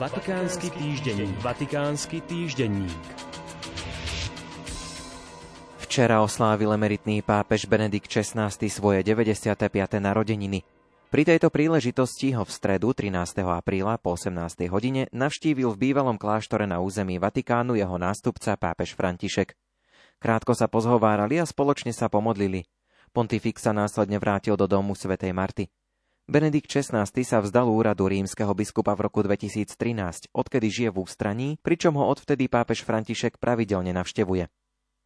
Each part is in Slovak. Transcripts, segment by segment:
Vatikánsky týždenník. Vatikánsky týždenník. Včera oslávil emeritný pápež Benedikt XVI svoje 95. narodeniny. Pri tejto príležitosti ho v stredu 13. apríla po 18. hodine navštívil v bývalom kláštore na území Vatikánu jeho nástupca pápež František. Krátko sa pozhovárali a spoločne sa pomodlili. Pontifik sa následne vrátil do domu svätej Marty. Benedikt XVI sa vzdal úradu rímskeho biskupa v roku 2013, odkedy žije v ústraní, pričom ho odvtedy pápež František pravidelne navštevuje.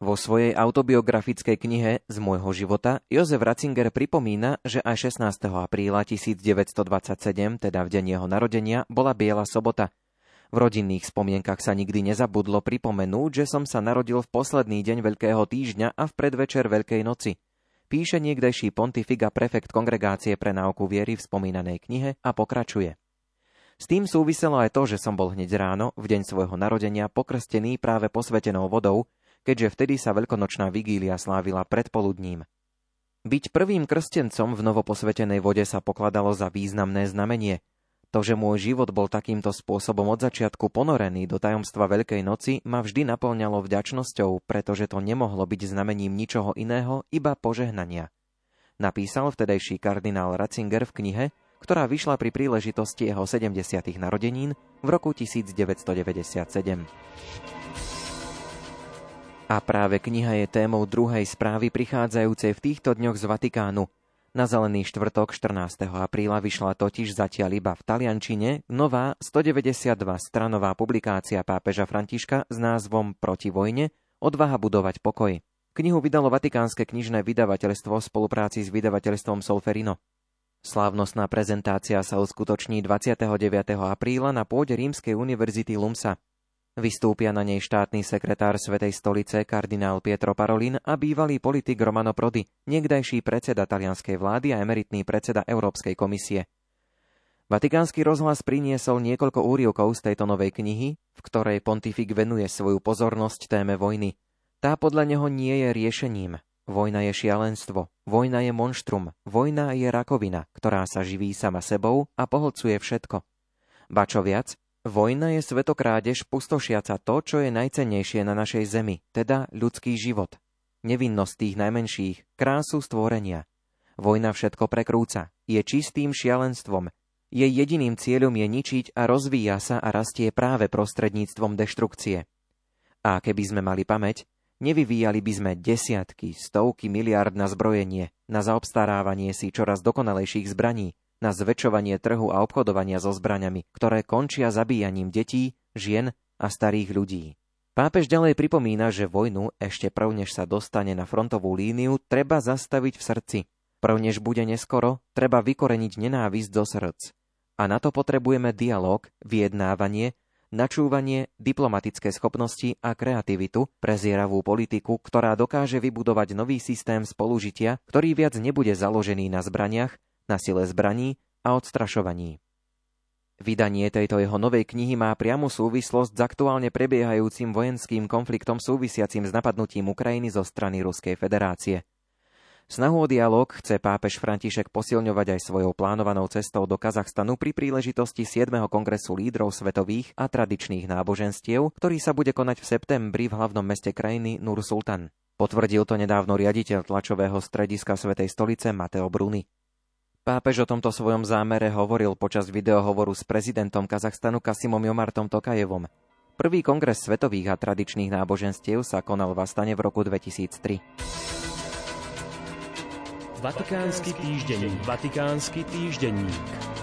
Vo svojej autobiografickej knihe Z môjho života Jozef Ratzinger pripomína, že aj 16. apríla 1927, teda v deň jeho narodenia, bola Biela sobota. V rodinných spomienkach sa nikdy nezabudlo pripomenúť, že som sa narodil v posledný deň Veľkého týždňa a v predvečer Veľkej noci – píše niekdejší pontifik a prefekt kongregácie pre náuku viery v spomínanej knihe a pokračuje. S tým súviselo aj to, že som bol hneď ráno, v deň svojho narodenia, pokrstený práve posvetenou vodou, keďže vtedy sa veľkonočná vigília slávila predpoludním. Byť prvým krstencom v novoposvetenej vode sa pokladalo za významné znamenie – to, že môj život bol takýmto spôsobom od začiatku ponorený do tajomstva Veľkej noci, ma vždy naplňalo vďačnosťou, pretože to nemohlo byť znamením ničoho iného, iba požehnania. Napísal vtedajší kardinál Ratzinger v knihe, ktorá vyšla pri príležitosti jeho 70. narodenín v roku 1997. A práve kniha je témou druhej správy prichádzajúcej v týchto dňoch z Vatikánu – na zelený štvrtok 14. apríla vyšla totiž zatiaľ iba v taliančine nová 192 stranová publikácia pápeža Františka s názvom Proti vojne Odvaha budovať pokoj. Knihu vydalo Vatikánske knižné vydavateľstvo v spolupráci s vydavateľstvom Solferino. Slávnostná prezentácia sa uskutoční 29. apríla na pôde Rímskej univerzity Lumsa. Vystúpia na nej štátny sekretár Svetej stolice kardinál Pietro Parolin a bývalý politik Romano Prodi, niekdajší predseda talianskej vlády a emeritný predseda Európskej komisie. Vatikánsky rozhlas priniesol niekoľko úriokov z tejto novej knihy, v ktorej pontifik venuje svoju pozornosť téme vojny. Tá podľa neho nie je riešením. Vojna je šialenstvo, vojna je monštrum, vojna je rakovina, ktorá sa živí sama sebou a pohlcuje všetko. Ba čo viac, Vojna je svetokrádež pustošiaca to, čo je najcennejšie na našej zemi, teda ľudský život. Nevinnosť tých najmenších, krásu stvorenia. Vojna všetko prekrúca, je čistým šialenstvom. Jej jediným cieľom je ničiť a rozvíja sa a rastie práve prostredníctvom deštrukcie. A keby sme mali pamäť, nevyvíjali by sme desiatky, stovky miliard na zbrojenie, na zaobstarávanie si čoraz dokonalejších zbraní, na zväčšovanie trhu a obchodovania so zbraňami, ktoré končia zabíjaním detí, žien a starých ľudí. Pápež ďalej pripomína, že vojnu ešte prv, než sa dostane na frontovú líniu, treba zastaviť v srdci. Prv, než bude neskoro, treba vykoreniť nenávisť do srdc. A na to potrebujeme dialog, vyjednávanie, načúvanie, diplomatické schopnosti a kreativitu, prezieravú politiku, ktorá dokáže vybudovať nový systém spolužitia, ktorý viac nebude založený na zbraniach, na sile zbraní a odstrašovaní. Vydanie tejto jeho novej knihy má priamu súvislosť s aktuálne prebiehajúcim vojenským konfliktom súvisiacim s napadnutím Ukrajiny zo strany Ruskej federácie. Snahu o dialog chce pápež František posilňovať aj svojou plánovanou cestou do Kazachstanu pri príležitosti 7. kongresu lídrov svetových a tradičných náboženstiev, ktorý sa bude konať v septembri v hlavnom meste krajiny Nur Sultan. Potvrdil to nedávno riaditeľ tlačového strediska Svetej stolice Mateo Bruni. Pápež o tomto svojom zámere hovoril počas videohovoru s prezidentom Kazachstanu Kasimom Jomartom Tokajevom. Prvý kongres svetových a tradičných náboženstiev sa konal v Astane v roku 2003. Vatikánsky týždenník. Vatikánsky týždenník.